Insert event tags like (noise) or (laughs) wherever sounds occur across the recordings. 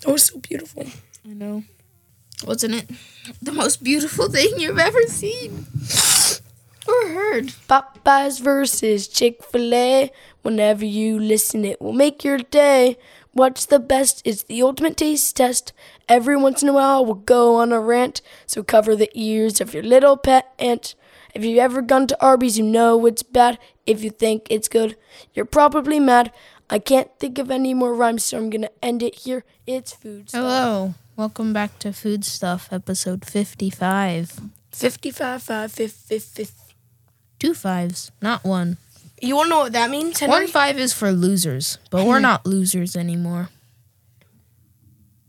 That was so beautiful. I know. Wasn't it the most beautiful thing you've ever seen or heard? Popeyes versus Chick fil A. Whenever you listen, it will make your day. What's the best? It's the ultimate taste test. Every once in a while, we'll go on a rant, so cover the ears of your little pet ant. If you've ever gone to Arby's, you know it's bad. If you think it's good, you're probably mad. I can't think of any more rhymes, so I'm gonna end it here. It's food. Stuff. Hello. Welcome back to Food Stuff, episode 55. 55, 5, 5, 5, 5. Two fives, not one. You wanna know what that means, Henry? One five is for losers, but we're (laughs) not losers anymore.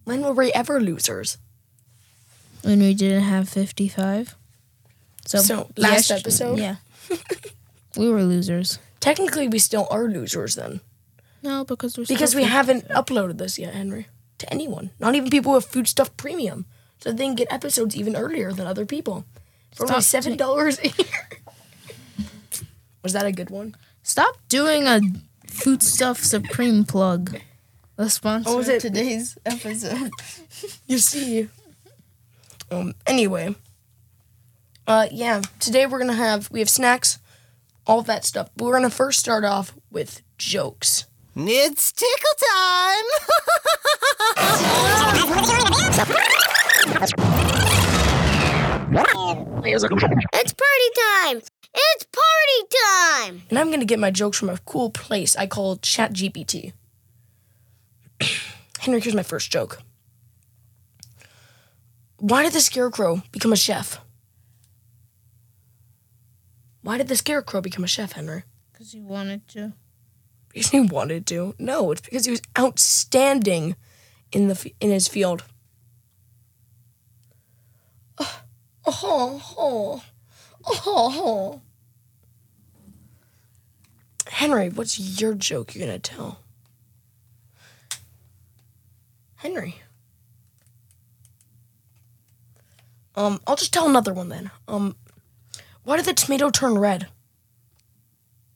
When were we ever losers? When we didn't have 55. So, last yes- episode? Yeah. (laughs) we were losers. Technically, we still are losers then. No, because we're Because we haven't uploaded this yet, Henry, to anyone. Not even people with Food Stuff Premium. So they can get episodes even earlier than other people. For only seven dollars a year. (laughs) Was that a good one? Stop doing a Food Stuff Supreme plug. The sponsor Oh, was of it- today's episode. (laughs) You see. Um. Anyway. Uh. Yeah. Today we're gonna have we have snacks, all that stuff. But we're gonna first start off with jokes. It's tickle time! It's party time! It's party time! And I'm gonna get my jokes from a cool place I call ChatGPT. (clears throat) Henry, here's my first joke. Why did the scarecrow become a chef? Why did the scarecrow become a chef, Henry? Because you wanted to. Because he wanted to. No, it's because he was outstanding in the in his field. Oh, oh, oh, oh. Henry, what's your joke you're gonna tell? Henry. Um, I'll just tell another one then. Um, why did the tomato turn red?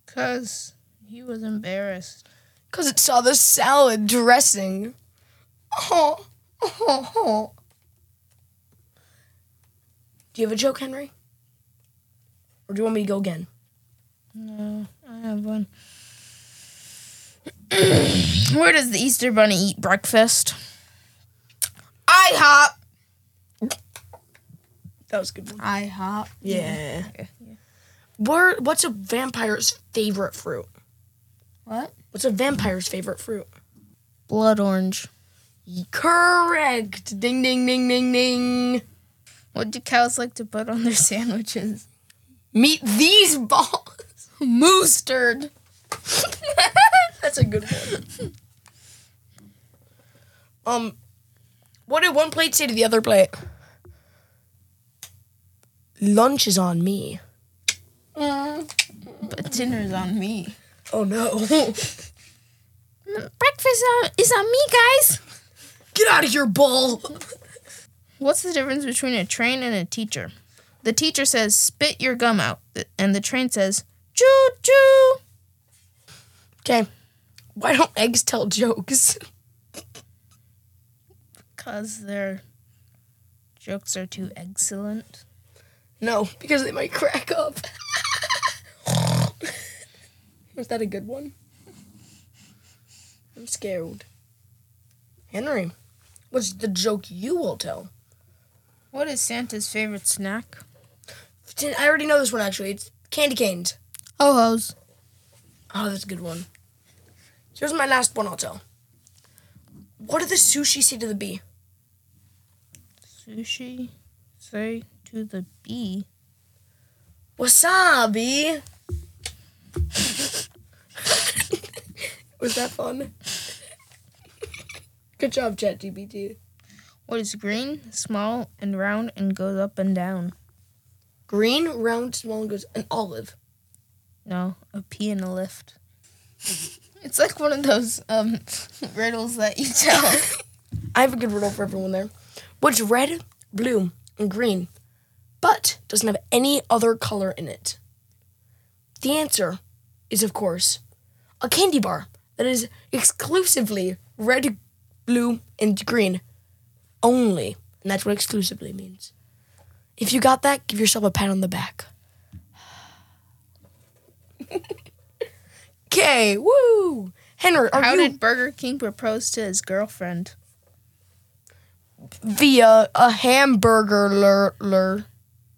Because he was embarrassed. Because it saw the salad dressing. Oh, oh, oh. Do you have a joke, Henry? Or do you want me to go again? No, I have one. (clears throat) Where does the Easter Bunny eat breakfast? IHOP. That was a good one. IHOP. Yeah. Okay, Where, what's a vampire's favorite fruit? What? What's a vampire's favorite fruit? Blood orange. Correct. Ding, ding, ding, ding, ding. What do cows like to put on their (laughs) sandwiches? Meet these balls. (laughs) Mustard. (laughs) That's a good one. Um, what did one plate say to the other plate? Lunch is on me. But dinner's on me. Oh no. (laughs) Breakfast uh, is on me, guys. Get out of here, ball. What's the difference between a train and a teacher? The teacher says, spit your gum out. And the train says, choo choo. Okay. Why don't eggs tell jokes? Because their jokes are too excellent. No, because they might crack up. Was that a good one? I'm scared. Henry, what's the joke you will tell? What is Santa's favorite snack? I already know this one actually. It's candy canes. Oh, Ho hos. Oh, that's a good one. Here's my last one I'll tell. What did the sushi say to the bee? Sushi. Say to the bee. Wasabi. Was that fun? (laughs) Good job, ChatGPT. What is green, small, and round and goes up and down? Green, round, small, and goes an olive. No, a pea in a lift. (laughs) It's like one of those um (laughs) riddles that you tell. I have a good riddle for everyone there. What's red, blue, and green, but doesn't have any other color in it? The answer is, of course, a candy bar that is exclusively red, blue, and green. Only. And that's what exclusively means. If you got that, give yourself a pat on the back. (laughs) Okay, woo! Henry, How you did Burger King propose to his girlfriend? via a hamburger lur, lur.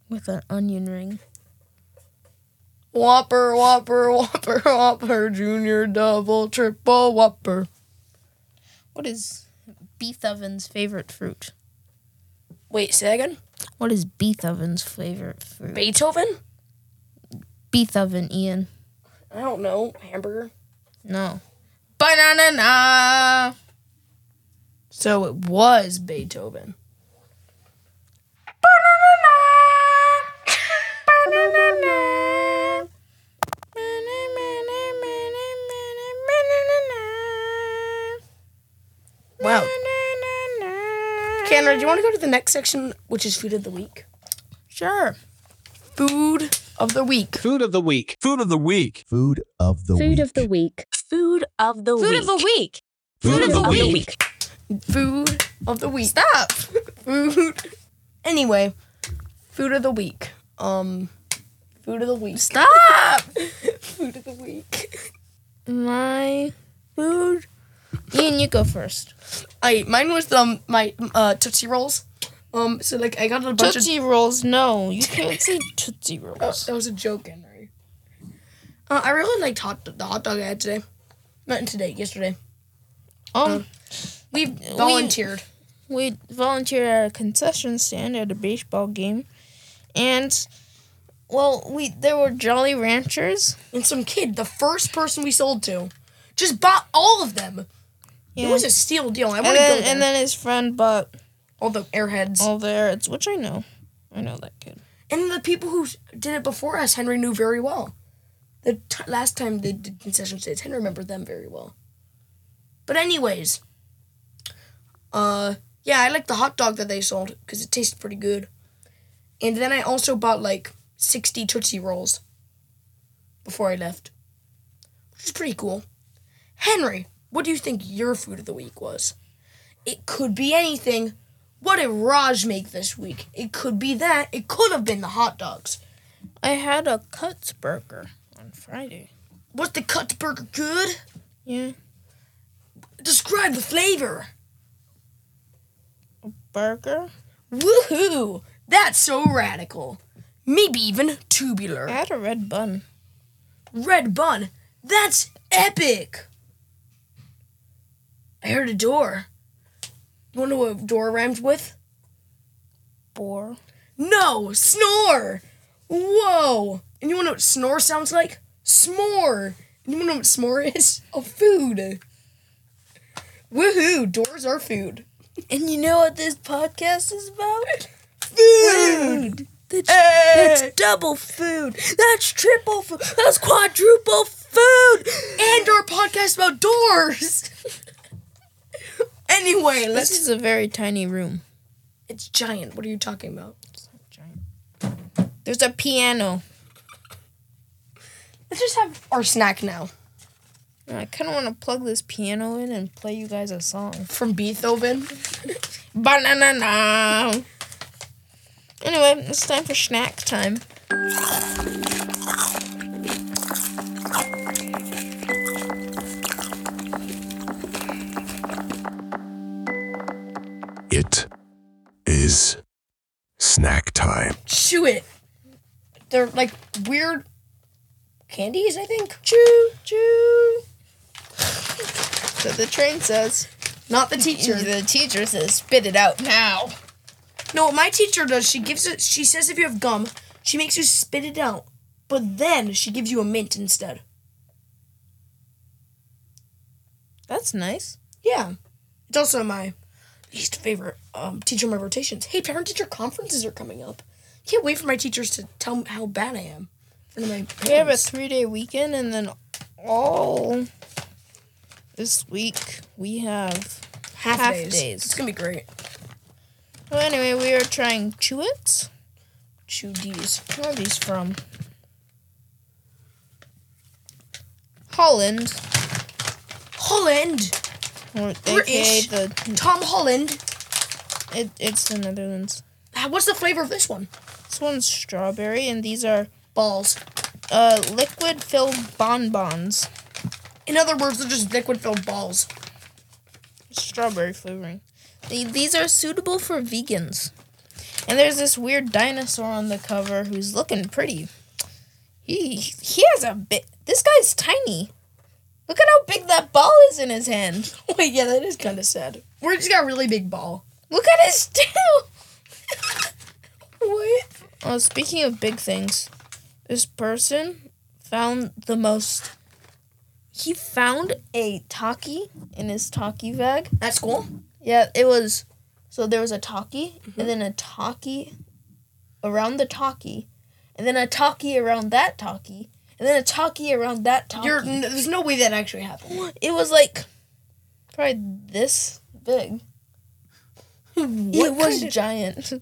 With an onion ring. Whopper, Whopper, Whopper, (laughs) Whopper, Junior, Double, Triple, Whopper. What is Beethoven's favorite fruit? Wait, say again? What is Beethoven's favorite fruit? Beethoven? Beethoven, Ian. I don't know. Hamburger? No. Banana. So it was Beethoven. Wow. Canner, do you want to go to the next section, which is food of the week? Sure. Food of the week. Food of the week. Food of the week. Food of the week. Food of the week. Food of the week. Food week. of the week. Food of the week. Food of the week. Stop. Food. Anyway, food of the week. Um, food of the week. Stop. Food of the week. My food. Ian, you go first. I mine was um my uh tootsie rolls. Um, so like I got a bunch Tootsie Rolls. No, you can't say Tootsie of. Oh, Rolls. that was a joke, Henry. Uh, I really liked hot the hot dog I had today. Not today, yesterday. Um, We volunteered. we volunteered at a concession stand at a baseball game, and well, we there were Jolly Ranchers. and some kid, the first person we sold to, just bought all of them. Yeah. It was a steal deal. I want to go there. and then his friend bought all the airheads. all their it's which I know. I know that kid. And the people who did it before us, Henry knew very well. The t- last time they did concession stands, Henry remembered them very well. But anyways, uh, yeah, I like the hot dog that they sold because it tasted pretty good. And then I also bought like sixty Tootsie Rolls before I left, which is pretty cool. Henry, what do you think your food of the week was? It could be anything. What did Raj make this week? It could be that. It could have been the hot dogs. I had a Cuts burger on Friday. Was the cut burger good? Yeah, Describe the flavor. burger. Woohoo! That's so radical. Maybe even tubular. I had a red bun. Red bun. That's epic. I heard a door. You wanna know what door rhymes with? Boar. No, snore. Whoa. And you wanna know what snore sounds like? S'more. And you wanna know what s'more is? (laughs) A food. Woohoo! Doors are food. And you know what this podcast is about? Food. That's, Hey. double food. That's triple food. That's quadruple food. and our podcast about doors. (laughs) anyway, This let's. is a very tiny room. It's giant. What are you talking about? It's not giant. There's a piano. Let's just have our snack now I kind of want to plug this piano in and play you guys a song. from Beethoven. (laughs) Banana. Anyway, it's time for snack time. Snack time. Chew it. They're like weird candies, I think. Chew, chew. So the train says. Not the teacher. (laughs) The teacher says, "Spit it out now." No, what my teacher does, she gives it. She says if you have gum, she makes you spit it out, but then she gives you a mint instead. That's nice. Yeah, it's also my least favorite um, teacher my rotations. Hey, parent teacher conferences are coming up. Can't wait for my teachers to tell me how bad I am. In front my We have a three day weekend, and then all this week we have. half, half days. days. It's gonna be great. Well, anyway, we are trying Chewits. Chew D's. Where are these from? Holland. Holland. Or British. The Tom Holland. It, it's the Netherlands. Ah, What's the flavor of this one? This one's strawberry, and these are Balls. uh liquid filled bonbons. In other words, they're just liquid filled balls. strawberry flavoring. The- These are suitable for vegans. And there's this weird dinosaur on the cover who's looking pretty. He he has a bit. This guy's tiny. Look at how big that ball is in his hand. (laughs) Wait, yeah, that is kind of sad. We're just got a really big ball. Look at his tail. What? Oh, speaking of big things, this person found the most. He found a Taki in his Taki bag. That's cool. Yeah, it was. So there was a Taki, and mm-hmm. then a Taki around the Taki, and then a Taki around that Taki, and then a Taki around that Taki. You're, there's no way that actually happened. it was like probably this big. It was giant.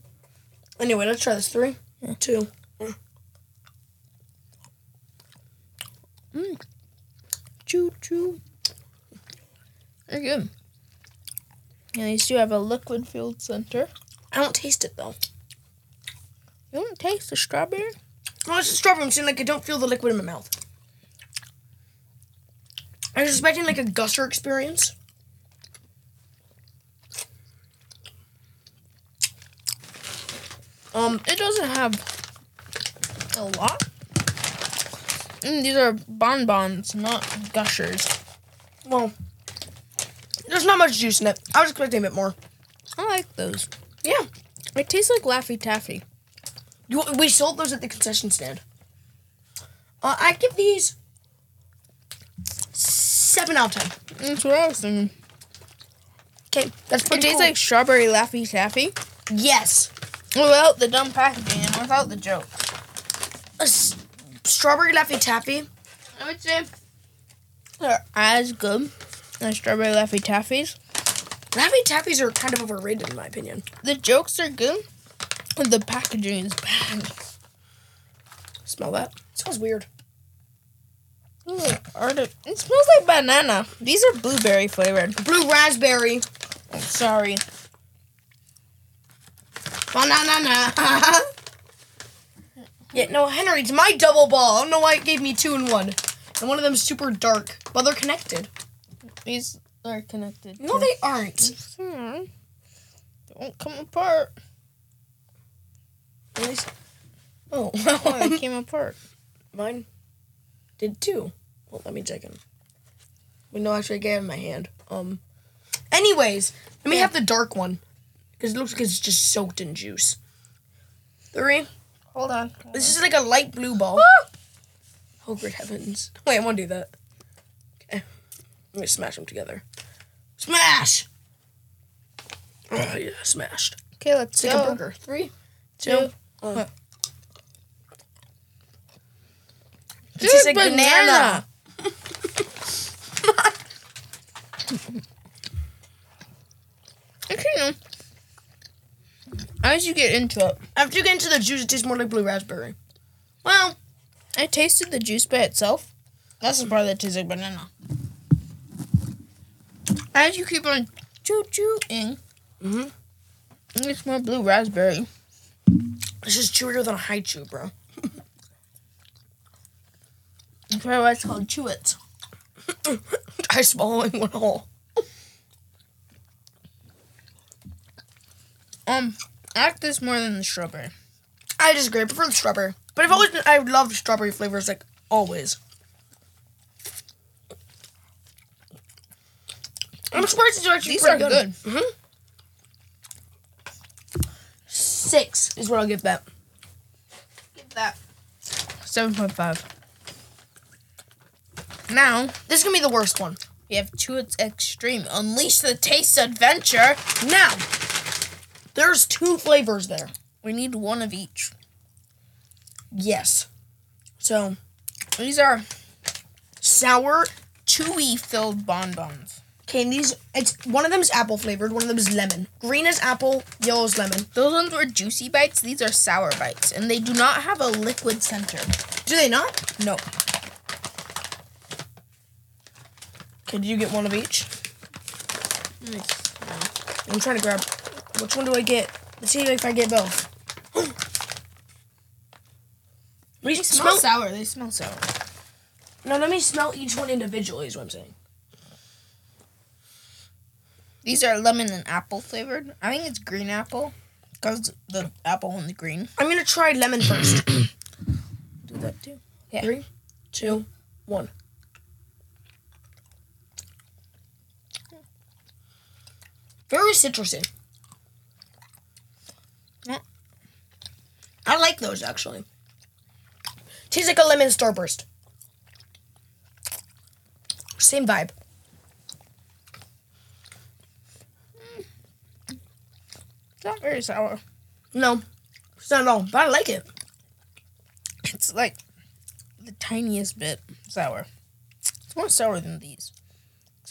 Anyway, let's try this. Three, two. Mm. Choo choo. They're good. And these two have a liquid filled center. I don't taste it though. You don't taste the strawberry? No, it's a strawberry. I'm saying like I don't feel the liquid in my mouth. I was expecting like a gusher experience. Um, It doesn't have a lot. Mm, these are bonbons, not gushers. well, there's not much juice in it. I was expecting a bit more. I like those. Yeah, It tastes like Laffy Taffy. you, we sold those at the concession stand. Uh, I give these seven out of ten. That's what I was thinking. Okay, that's It pretty tastes cool. like strawberry Laffy Taffy yes, without the dumb packaging and without the joke. a s- strawberry laffy taffy. I would say they're as good as strawberry Laffy Taffies. Laffy taffies are kind of overrated in my opinion. The jokes are good, but the packaging is bad. Smell that? It smells weird. Ooh, It smells like banana. These are blueberry flavored. Blue raspberry. Sorry. Banana. yeah, no, Henry, it's my double ball. I don't know why it gave me two and one. And one of them's super dark, but they're connected. These are connected. No, they aren't. Hmm. Don't come apart. At least- Oh, (laughs) Oh, they came apart. mine did too. Well, let me check them. Wait, no, actually, I got it in my hand. Um. Anyways, let me have the dark one because it looks like it's just soaked in juice. Three. Hold on. This is like a light blue ball. Ah! Oh, great heavens. Wait, I want to do that. Okay. Let me smash them together. Smash! Oh, yeah, smashed. Okay, let's like a burger. Three, Two. two, one. Dude, tastes like banana. Actually, (laughs) (laughs) no. As you get into it, After you get into the juice, it tastes more like blue raspberry. Well, I tasted the juice by itself. That's the part that tastes like banana. As you keep on choo chooing, Mhm. it's more blue raspberry. this is chewier than a Hi-Chew, bro. That's probably why it's called chew it. (coughs) I swallowing one whole. Um, I like this more than the strawberry. I disagree. I prefer the strawberry. But I've always been, I love strawberry flavors, like, always. I'm surprised these are actually These pretty are good. Mhm. Six is what I'll give that. Give that seven point five. Now This is gonna be the worst one. we have two It's Extreme. Unleash the taste adventure. Now, there's two flavors there. We need one of each. Yes. So, These are sour. chewy filled bonbons. Okay, and these, it's one of them is apple flavored, one of them is lemon. Green is apple, yellow is lemon. Those ones were juicy bites. These are sour bites, and they do not have a liquid center. Do they not? No. Okay, do you get one of each? Nice. I'm trying to grab. Which one do I get? Let's see if I get both. (clears throat) Let They smell smell. sour. They smell sour. No, let me smell each one individually. Is what I'm saying. These are lemon and apple flavored. I think it's green apple because the apple and the green. I'm gonna try lemon first. (coughs) Do that too. Yeah. Three, two, one. Very citrusy. I like those actually. Tastes like a lemon starburst. Same vibe. It's not very sour. No, it's not at all, but I like it. It's like the tiniest bit sour. It's more sour than these.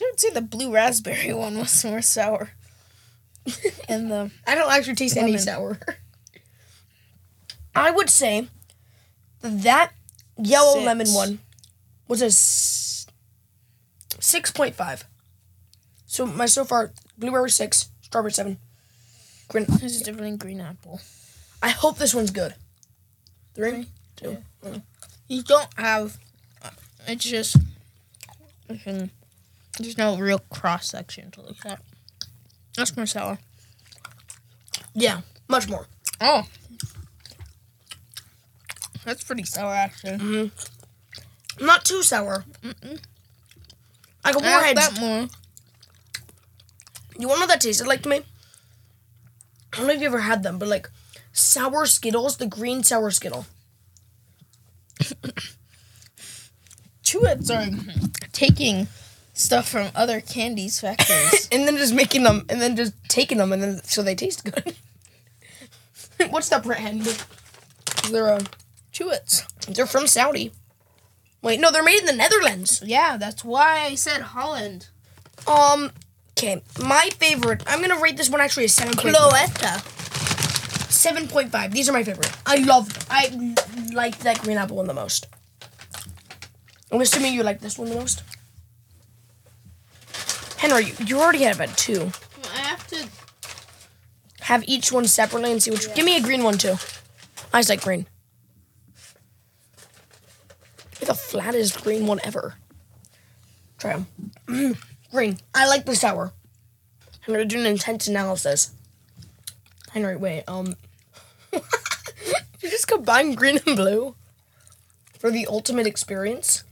I would say the blue raspberry (laughs) one was more sour. (laughs) and the I don't actually taste any sour. (laughs) I would say that yellow Six. lemon one was a s- 6.5. So my so far blueberry 6, strawberry 7. Green. this is definitely green apple. I hope this one's good. Three, two, one. You don't have. uh, It's just. There's no real cross section to look at. That's more sour. Yeah, much more. Oh. That's pretty sour, actually. Not too sour. Like a I like warhead. that more. You want to know what that tasted like to me? I don't know if you ever had them, but like sour Skittles, the green sour Skittle. (coughs) Chewits are taking stuff from other candies factories. (laughs) and then just making them, and then just taking them, and then so they taste good. (laughs) What's the brand? They're uh, Chewits. they're from Saudi. Wait, no, they're made in the Netherlands. Yeah, that's why I said Holland. Um, okay, my favorite. I'm gonna rate this one actually a seven Cloetta. seven point five. These are my favorite. I love. I like that green apple one the most. I'm assuming you like this one the most. Henry, you, you already have it two. I have to. Have each one separately and see which. Give me a green one too. I just like green. The flattest green one ever. Try them. (clears throat) green. I like the sour. I'm gonna do an intense analysis. Henry, wait. Um. (laughs) you just combine green and blue for the ultimate experience.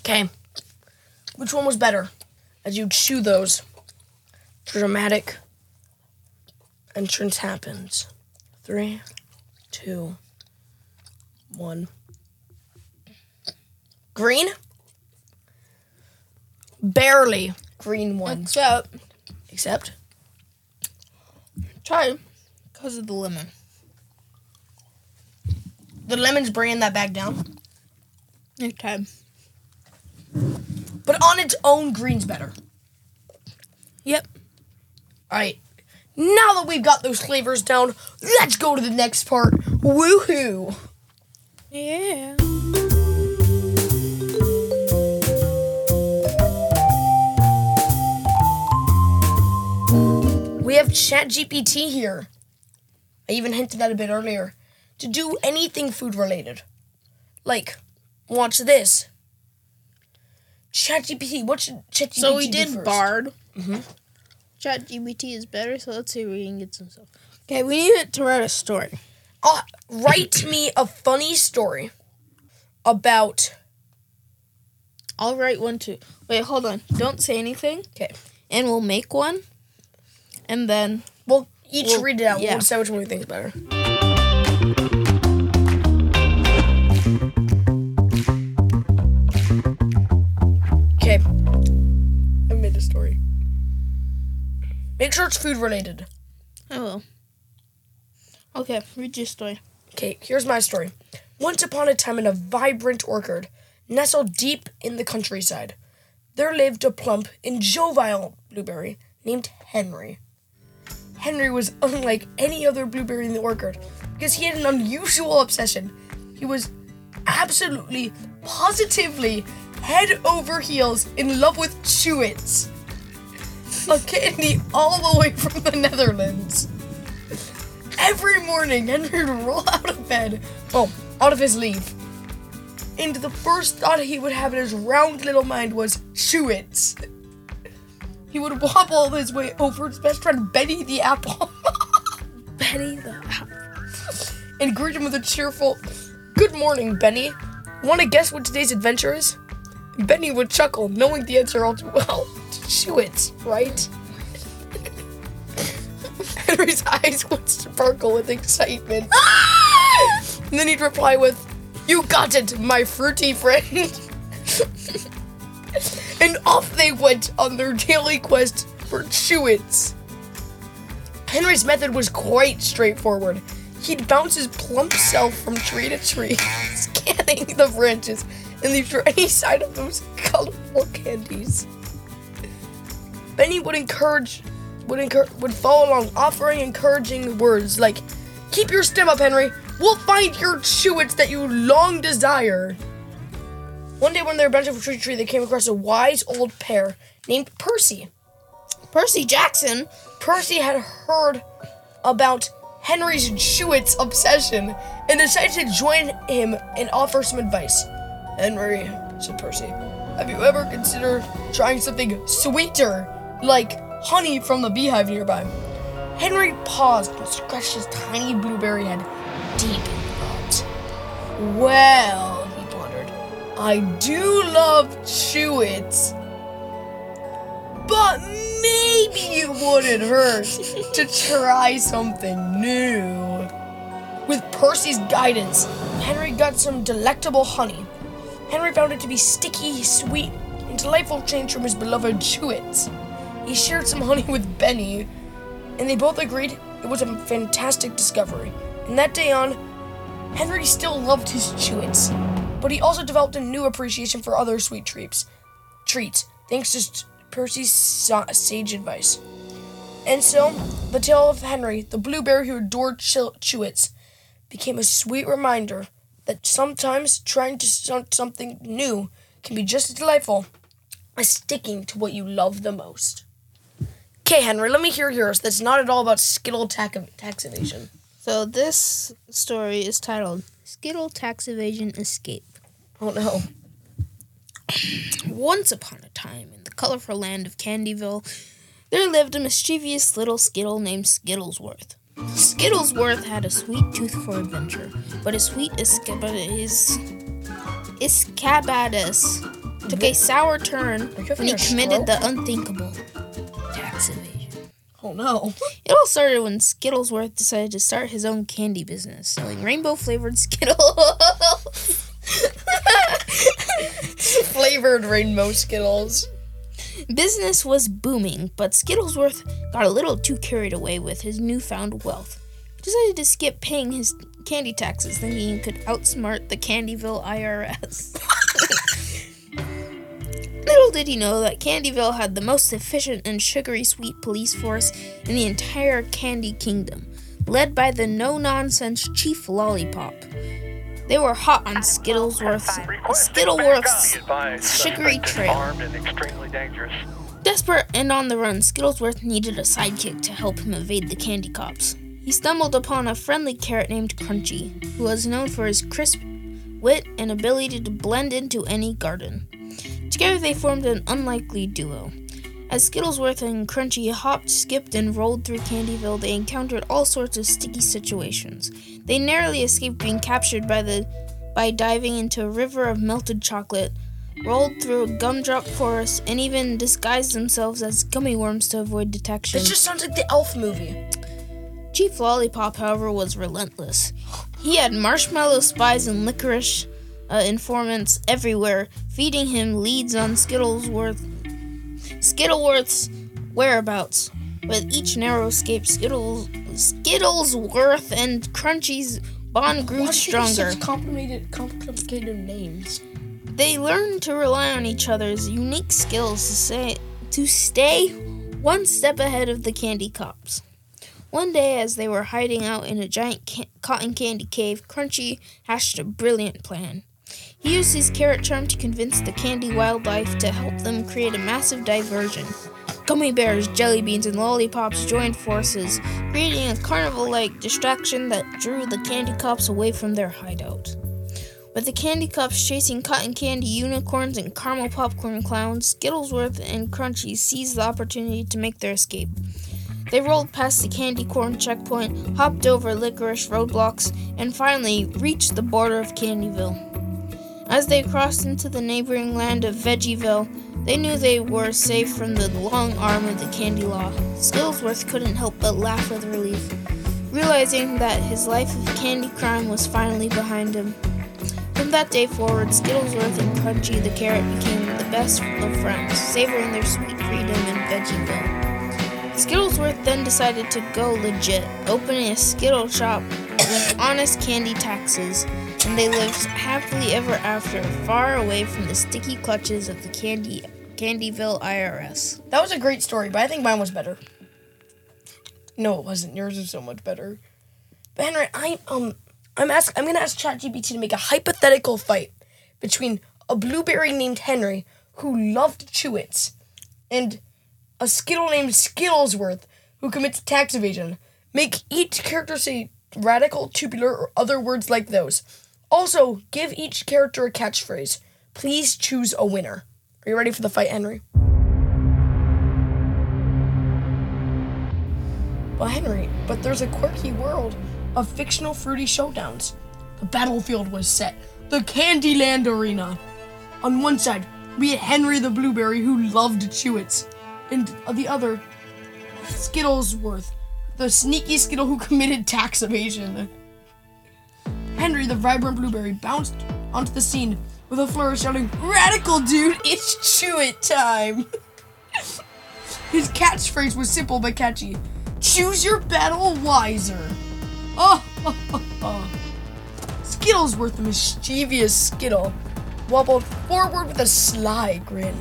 Okay. Which one was better? As you chew those dramatic entrance happens. Three, two, one. Green? Barely green one. Except, Except try because of the lemon. the lemon's bringing that back down. Time. But on its own, green's better. Yep. Alright. Now that we've got those flavors down, let's go to the next part. Woohoo! Yeah. We have ChatGPT here. I even hinted at a bit earlier. To do anything food related. Like, watch this. ChatGPT, what should ChatGPT So we do did first? Bard. ChatGPT is better, so let's see if we can get some stuff. Okay, we need it to write a story. Uh, write me a funny story about. I'll write one too. Wait, hold on. Don't say anything. Okay. And we'll make one. And then We'll each Well, read it out. yeah. We'll decide which one we think is better. Okay. I made a story. Make sure it's food related. I will. Okay, read your story. Okay, here's my story. Once upon a time in a vibrant orchard, nestled deep in the countryside, there lived a plump and jovial blueberry named Henry. Henry was unlike any other blueberry in the orchard because he had an unusual obsession. He was absolutely, positively, head over heels in love with Chewits. a candy all the way from the Netherlands. Every morning, Henry would roll out of bed, oh, out of his leave. And the first thought he would have in his round little mind was Chewits. He would wobble his way over his best friend Benny the Apple. (laughs) Benny the Apple. (laughs) And greet him with a cheerful, Good morning, Benny. Want to guess what today's adventure is? Benny would chuckle, knowing the answer all too well. (laughs) Chew it, right? Henry's eyes would sparkle with excitement. and then he'd reply with, You got it, my fruity friend. And off they went on their daily quest for Chewits. Henry's method was quite straightforward. He'd bounce his plump self from tree to tree, (laughs) scanning the branches and leave for any sign of those colorful candies. Benny would encourage, would encourage, would follow along, offering encouraging words like, "Keep your stem up, Henry. We'll find your chewits that you long desire." One day, when they were bouncing from tree to tree, they came across a wise old pear named Percy. Percy Jackson. Percy had heard about Henry's Chewits obsession and decided to join him and offer some advice. Henry, said Percy, have you ever considered trying something sweeter, like honey from the beehive nearby? Henry paused and scratched his tiny blueberry head deep in thought. Well, I do love Chewits, but maybe it wouldn't hurt to try something new. With Percy's guidance, Henry got some delectable honey. Henry found it to be sticky, sweet, and delightful change from his beloved Chewits. He shared some honey with Benny, and they both agreed it was a fantastic discovery. And that day on, Henry still loved his Chewits, but he also developed a new appreciation for other sweet treats. Treats, thanks to Percy's sage advice. And so, the tale of Henry, the blue bear who adored Chew- Chewits, became a sweet reminder that sometimes trying to start something new can be just as delightful as sticking to what you love the most. Okay, Henry, let me hear yours. That's not at all about Skittle tax evasion. So this story is titled Skittle Tax Evasion Escape. Oh no. Once upon a time, in the colorful land of Candyville, there lived a mischievous little Skittle named Skittlesworth. Skittlesworth had a sweet tooth for adventure, but his sweet escapade his took a sour turn when he committed stroke? the unthinkable. Oh no. (laughs) It all started when Skittlesworth decided to start his own candy business, selling rainbow flavored Skittles. (laughs) Flavored rainbow Skittles. Business was booming, but Skittlesworth got a little too carried away with his newfound wealth. He decided to skip paying his candy taxes, thinking he could outsmart the Candyville IRS. (laughs) Little did he know that Candyville had the most efficient and sugary sweet police force in the entire Candy Kingdom, led by the no nonsense Chief Lollipop. They were hot on Skittlesworth's, Skittleworth's sugary trail. Desperate and on the run, Skittlesworth needed a sidekick to help him evade the candy cops. He stumbled upon a friendly carrot named Crunchy, who was known for his crisp wit and ability to blend into any garden. Together they formed an unlikely duo. As Skittlesworth and Crunchy hopped, skipped, and rolled through Candyville, they encountered all sorts of sticky situations. They narrowly escaped being captured by the by diving into a river of melted chocolate, rolled through a gumdrop forest, and even disguised themselves as gummy worms to avoid detection. This just sounds like the Elf movie. Chief Lollipop, however, was relentless. He had marshmallow spies and licorice uh, informants everywhere, feeding him leads on Skittlesworth, Skittleworth's whereabouts. With each narrow escape, Skittles, Skittlesworth and Crunchy's bond grew Why stronger. such complicated, complicated names? They learned to rely on each other's unique skills to say to stay one step ahead of the candy cops. One day, as they were hiding out in a giant ca- cotton candy cave, Crunchy hatched a brilliant plan. He used his carrot charm to convince the candy wildlife to help them create a massive diversion. gummy bears, jelly beans, and lollipops joined forces, creating a carnival like distraction that drew the candy cops away from their hideout. With the candy cups chasing cotton candy unicorns and caramel popcorn clowns, Skittlesworth and Crunchy seized the opportunity to make their escape. They rolled past the candy corn checkpoint, hopped over licorice roadblocks, and finally reached the border of Candyville. As they crossed into the neighboring land of Veggieville, they knew they were safe from the long arm of the candy law. Skillsworth couldn't help but laugh with relief, realizing that his life of candy crime was finally behind him. From that day forward, Skittlesworth and Crunchy the Carrot became the best of friends, savoring their sweet freedom in Veggieville. Skittlesworth then decided to go legit, opening a Skittle shop with honest candy taxes, and they lived happily ever after, far away from the sticky clutches of the Candy Candyville IRS. That was a great story, but I think mine was better. No, it wasn't. Yours was so much better. But Henry, I um, I'm ask I'm gonna ask ChatGPT to make a hypothetical fight between a blueberry named Henry who loved Chewits and a Skittle named Skittlesworth who commits tax evasion. Make each character say radical, tubular, or other words like those. Also, give each character a catchphrase. Please choose a winner. Are you ready for the fight, Henry? Well, Henry, but there's a quirky world of fictional fruity showdowns. The battlefield was set, the Candyland Arena. On one side, we had Henry the Blueberry who loved Chewits, and on the other, Skittlesworth, the sneaky Skittle who committed tax evasion. Henry the vibrant Blueberry bounced onto the scene with a flourish shouting, Radical dude, it's Chewit time! (laughs) His catchphrase was simple but catchy. Choose your battle wiser. Oh, oh, oh, oh. Skittlesworth, the mischievous Skittle, wobbled forward with a sly grin.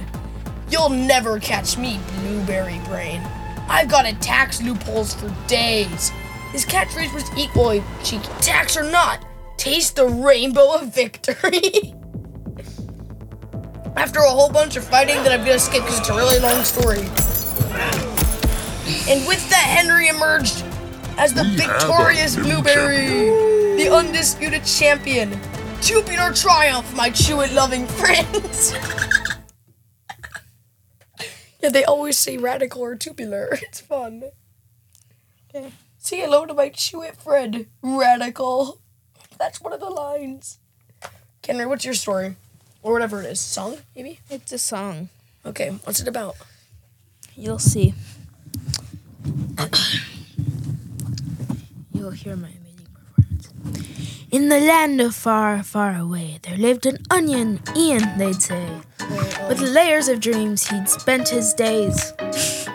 You'll never catch me, Blueberry Brain. I've got a tax loopholes for days. His catchphrase was equally cheeky. Tax or not, taste the rainbow of victory. (laughs) After a whole bunch of fighting that I'm gonna skip because it's a really long story. And with that, Henry emerged as the We victorious Blueberry, the undisputed champion. Tubular triumph, my Chewit loving friends. (laughs) yeah, they always say radical or tubular. (laughs) It's fun. Okay. Say hello to my Chewit friend, Radical. That's one of the lines. Henry, what's your story? Or whatever it is. Song, maybe? It's a song. Okay, what's it about? You'll see. (coughs) You'll hear my amazing performance. In the land of far, far away, there lived an onion, Ian, they'd say. With layers of dreams, he'd spent his days. (laughs)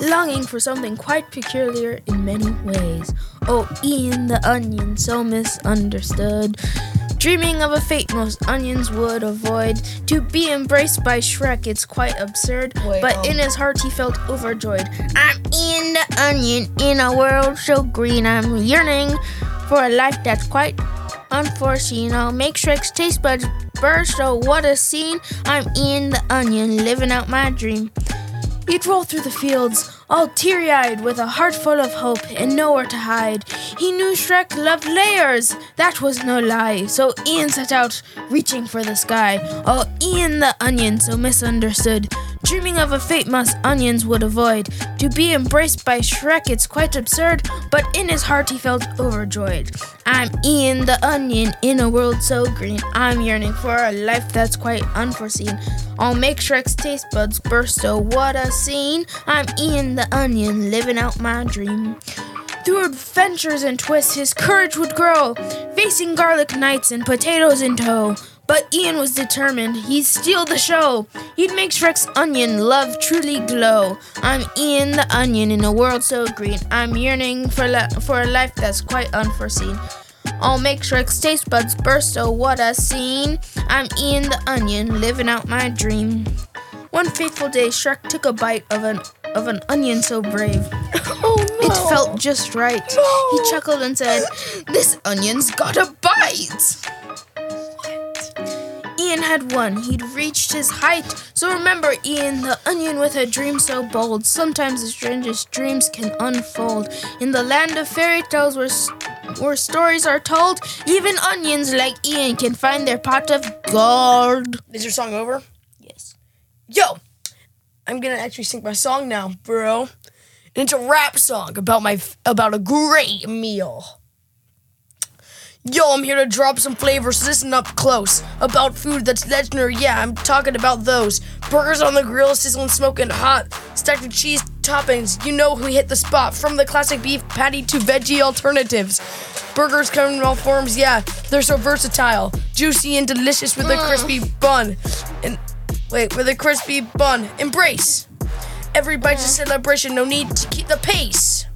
Longing for something quite peculiar in many ways. Oh, Ian the onion, so misunderstood. Dreaming of a fate most onions would avoid. To be embraced by Shrek, it's quite absurd. Wait, but um, in his heart, he felt overjoyed. I'm Ian the onion in a world so green. I'm yearning for a life that's quite unforeseen. I'll make Shrek's taste buds burst. Oh, what a scene! I'm Ian the onion, living out my dream. He'd roll through the fields, all teary eyed, with a heart full of hope and nowhere to hide. He knew Shrek loved layers, that was no lie. So Ian set out, reaching for the sky. Oh, Ian the onion, so misunderstood. Dreaming of a fate most onions would avoid. To be embraced by Shrek, it's quite absurd, but in his heart he felt overjoyed. I'm Ian the onion in a world so green. I'm yearning for a life that's quite unforeseen. I'll make Shrek's taste buds burst. Oh, what a scene! I'm Ian the onion, living out my dream. Through adventures and twists, his courage would grow, facing garlic knights and potatoes in tow. But Ian was determined, he'd steal the show. He'd make Shrek's onion love truly glow. I'm Ian the onion in a world so green. I'm yearning for, la- for a life that's quite unforeseen. I'll make Shrek's taste buds burst. Oh, what a scene! I'm Ian the onion, living out my dream. One fateful day, Shrek took a bite of an of an onion so brave. (laughs) Oh no! It felt just right. No. He chuckled and said, This onion's got a bite! Ian had won. He'd reached his height. So remember, Ian, the onion with a dream so bold. Sometimes the strangest dreams can unfold. In the land of fairy tales where, where stories are told, even onions like Ian can find their pot of gold. Is your song over? Yes. Yo, I'm gonna actually sing my song now, bro. And it's a rap song about my about a great meal. Yo, I'm here to drop some flavors. Listen up close about food that's legendary. Yeah, I'm talking about those burgers on the grill, sizzling, smoking hot, stacked with cheese toppings. You know who hit the spot from the classic beef patty to veggie alternatives. Burgers come in all forms. Yeah, they're so versatile, juicy and delicious with a mm. crispy bun. And Wait, with a crispy bun. Embrace. Every bite's a mm. celebration, no need to keep the pace.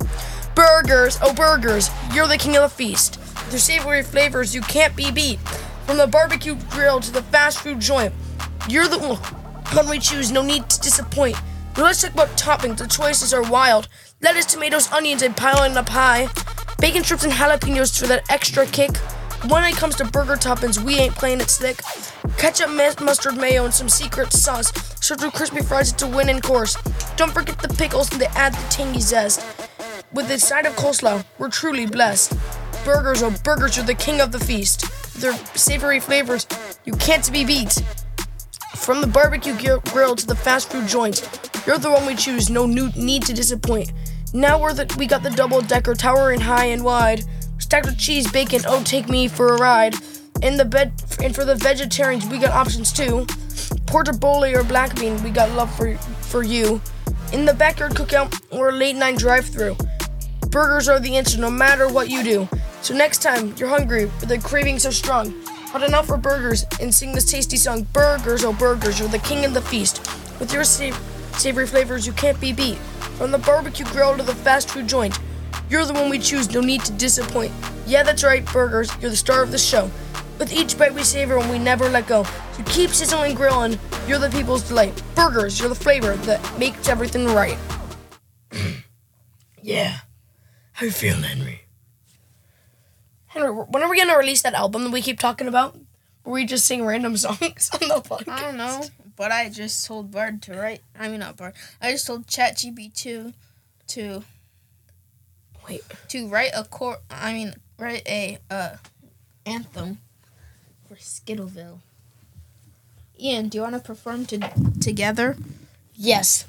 Burgers, oh burgers, you're the king of the feast. Their savory flavors you can't be beat. From the barbecue grill to the fast food joint, you're the one we choose, no need to disappoint. Now let's talk about toppings, the choices are wild. Lettuce, tomatoes, onions, and piling it up high. Bacon strips and jalapenos for that extra kick. When it comes to burger toppings, we ain't playing it slick. Ketchup, mustard, mayo, and some secret sauce. Served with crispy fries, it's a winning course. Don't forget the pickles and they add the tangy zest. With a side of coleslaw, we're truly blessed. Burgers, oh burgers, you're the king of the feast. Their savory flavors, you can't be beat. From the barbecue grill to the fast food joint, you're the one we choose, no need to disappoint. Now we're the, we got the double decker, towering high and wide, stacked with cheese, bacon. Oh, take me for a ride. In the bed, and for the vegetarians, we got options too. Portabole or black bean, we got love for for you. In the backyard cookout or late night drive-through, burgers are the answer no matter what you do. So next time you're hungry with a craving so strong, hunt out for burgers and sing this tasty song. Burgers, oh burgers, you're the king of the feast. With your sa- savory flavors, you can't be beat. From the barbecue grill to the fast food joint, you're the one we choose, no need to disappoint. Yeah, that's right, burgers, you're the star of the show. With each bite we savor and we never let go. So keep sizzling grilling, you're the people's delight. Burgers, you're the flavor that makes everything right. (clears throat) yeah. How you feeling, Henry? Henry, when are we gonna release that album that we keep talking about? Where we just sing random (laughs) songs on the podcast? I don't know, but I just told Bard to write. I mean, not Bard. I just told ChatGPT to Wait, to write a cor. I mean, write a uh anthem for Skittleville. Ian, do you want to perform to together? yes.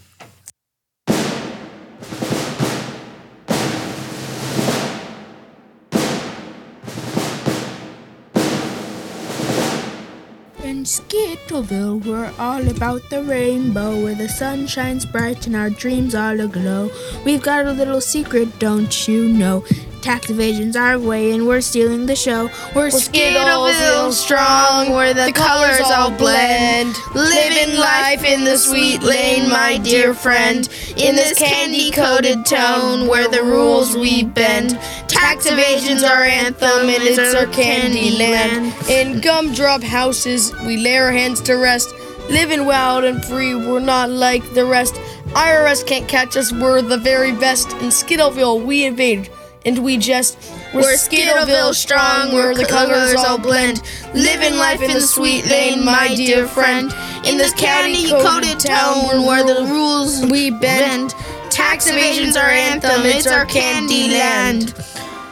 In Skittleville, we're all about the rainbow, where the sun shines bright and our dreams all aglow. We've got a little secret, don't you know? Tax evasion's our way, and we're stealing the show. We're, Skittleville strong, where the, colors all blend. Living life in the sweet lane, my dear friend. In this candy coated tone, where the rules we bend. Tax evasion's our anthem, and it's our candy land. In gumdrop houses, we lay our hands to rest. Living wild and free, we're not like the rest. IRS can't catch us, we're the very best. In Skittleville, we invade and we just. We're Skittleville strong, where the colors all blend. Living life in the sweet lane, my dear friend. In this candy coated town where the rules we bend. Tax evasion's our anthem, it's our candy land.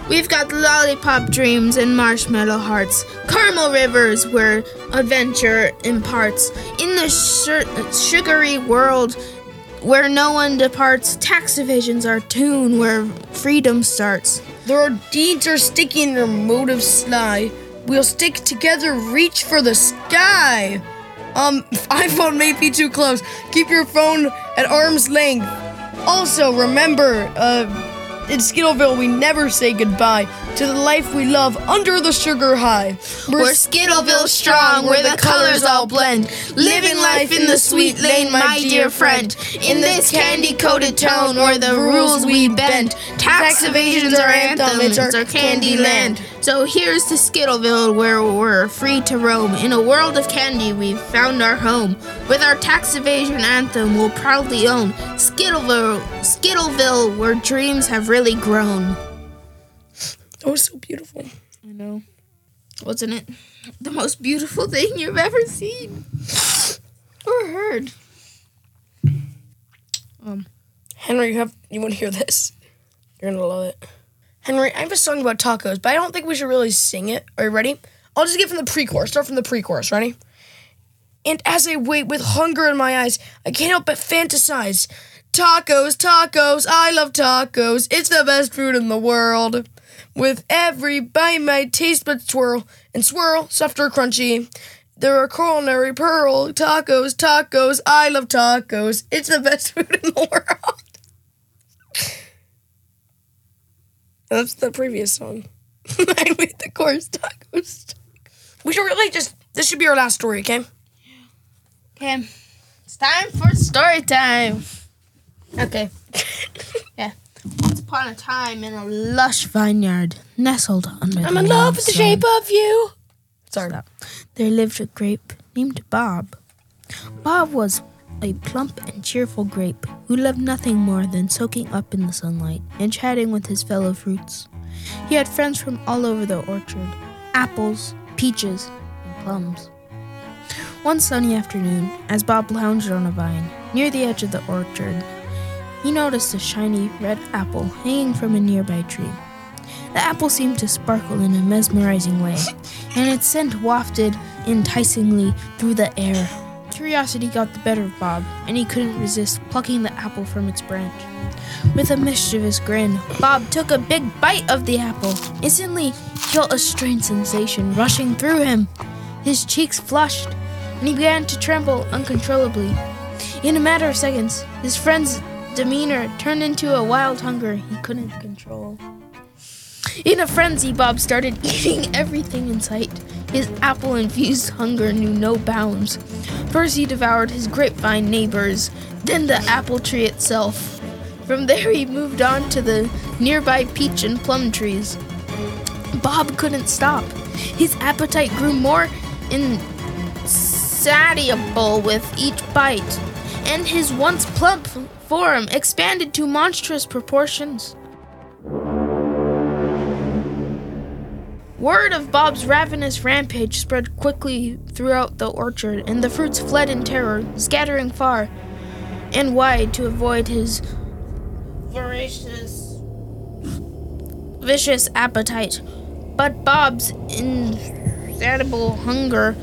We've got lollipop dreams and marshmallow hearts, caramel rivers where adventure imparts. In the sugary world where no one departs, tax evasion's are tuned where freedom starts. Their deeds are sticky and their motives sly. We'll stick together, reach for the sky. Um, (laughs) iPhone may be too close. Keep your phone at arm's length. Also, remember, uh, in Skittleville, we never say goodbye to the life we love under the sugar high. We're Skittleville strong, where the colors all blend. Living life in the sweet lane, my dear friend. In this candy coated town, where the rules we bend. Tax evasion's our anthem, it's our candy land. So here's to Skittleville, where we're free to roam. In a world of candy, we've found our home. With our tax evasion anthem, we'll proudly own Skittleville, Skittleville, where dreams have really grown. That was so beautiful. I know. Wasn't it? the most beautiful thing you've ever seen or heard. Um, Henry, you have you want to hear this? You're gonna love it. Henry, I have a song about tacos, but I don't think we should really sing it. Are you ready? I'll just get from the pre-chorus. Start from the pre-chorus. Ready? And as I wait with hunger in my eyes, I can't help but fantasize. Tacos, tacos, I love tacos. It's the best food in the world. With every bite, my taste buds twirl and swirl, soft or crunchy. They're a culinary pearl. Tacos, tacos, I love tacos. It's the best (laughs) food in the world. That's the previous song. (laughs) I made the chorus tacos. We should really just. This should be our last story, okay? okay, it's time for story time. Okay. (laughs) Yeah. Once upon a time in a lush vineyard nestled under I'm the in love with the sun, shape of you. Sorry. there lived a grape named Bob. Bob was a plump and cheerful grape who loved nothing more than soaking up in the sunlight and chatting with his fellow fruits. He had friends from all over the orchard apples, peaches, and plums. One sunny afternoon, as Bob lounged on a vine near the edge of the orchard, he noticed a shiny red apple hanging from a nearby tree. The apple seemed to sparkle in a mesmerizing way, and its scent wafted enticingly through the air. Curiosity got the better of Bob, and he couldn't resist plucking the apple from its branch. With a mischievous grin, Bob took a big bite of the apple. Instantly, he felt a strange sensation rushing through him. His cheeks flushed, and he began to tremble uncontrollably. In a matter of seconds, his friend's demeanor turned into a wild hunger he couldn't control. In a frenzy, Bob started (laughs) eating everything in sight. His apple infused hunger knew no bounds. First, he devoured his grapevine neighbors, then the apple tree itself. From there, he moved on to the nearby peach and plum trees. Bob couldn't stop. His appetite grew more insatiable with each bite, and his once plump form expanded to monstrous proportions. Word of Bob's ravenous rampage spread quickly throughout the orchard, and the fruits fled in terror, scattering far and wide to avoid his voracious, vicious appetite. But Bob's insatiable hunger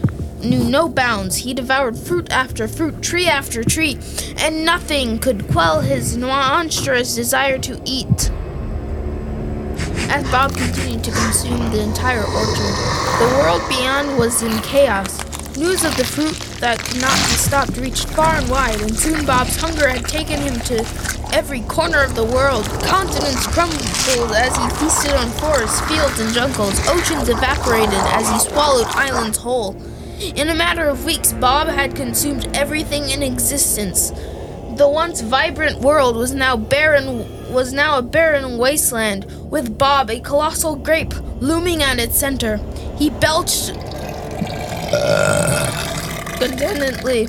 knew no bounds. He devoured fruit after fruit, tree after tree, and nothing could quell his monstrous desire to eat. As Bob continued to consume the entire orchard, the world beyond was in chaos. News of the fruit that could not be stopped reached far and wide, and soon Bob's hunger had taken him to every corner of the world. Continents crumbled as he feasted on forests, fields, and jungles. Oceans evaporated as he swallowed islands whole. In a matter of weeks, Bob had consumed everything in existence. The once vibrant world was now barren was now a barren wasteland, with Bob, a colossal grape, looming at its center. He belched contentedly,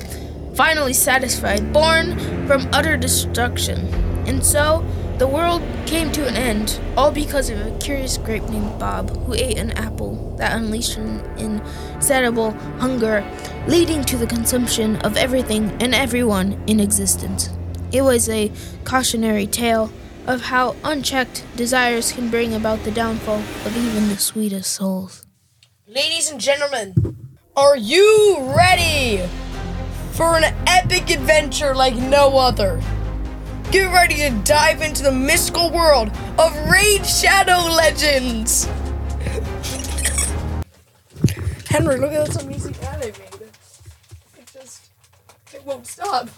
finally satisfied, born from utter destruction. And so, the world came to an end, all because of a curious grape named Bob, who ate an apple that unleashed an insatiable hunger, leading to the consumption of everything and everyone in existence. It was a cautionary tale of how unchecked desires can bring about the downfall of even the sweetest souls. Ladies and gentlemen, are you ready for an epic adventure like no other? Get ready to dive into the mystical world of Raid Shadow Legends! Henry, look at this amazing made. It just. It won't stop.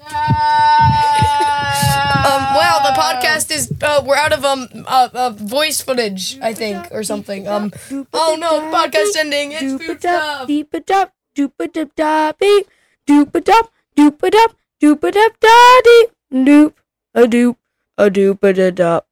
Um, wow, the podcast is. Uh, we're out of um uh, uh, voice footage, I think, or something. Um. Oh no, the podcast ending. It's food stuff. Doop-a-dup, doop-a-dup, beep, doop-a-dup, doop-a-dup, doop-a-dup, da-dee, doop, a doop, a dup daddy doop-a-da-dup.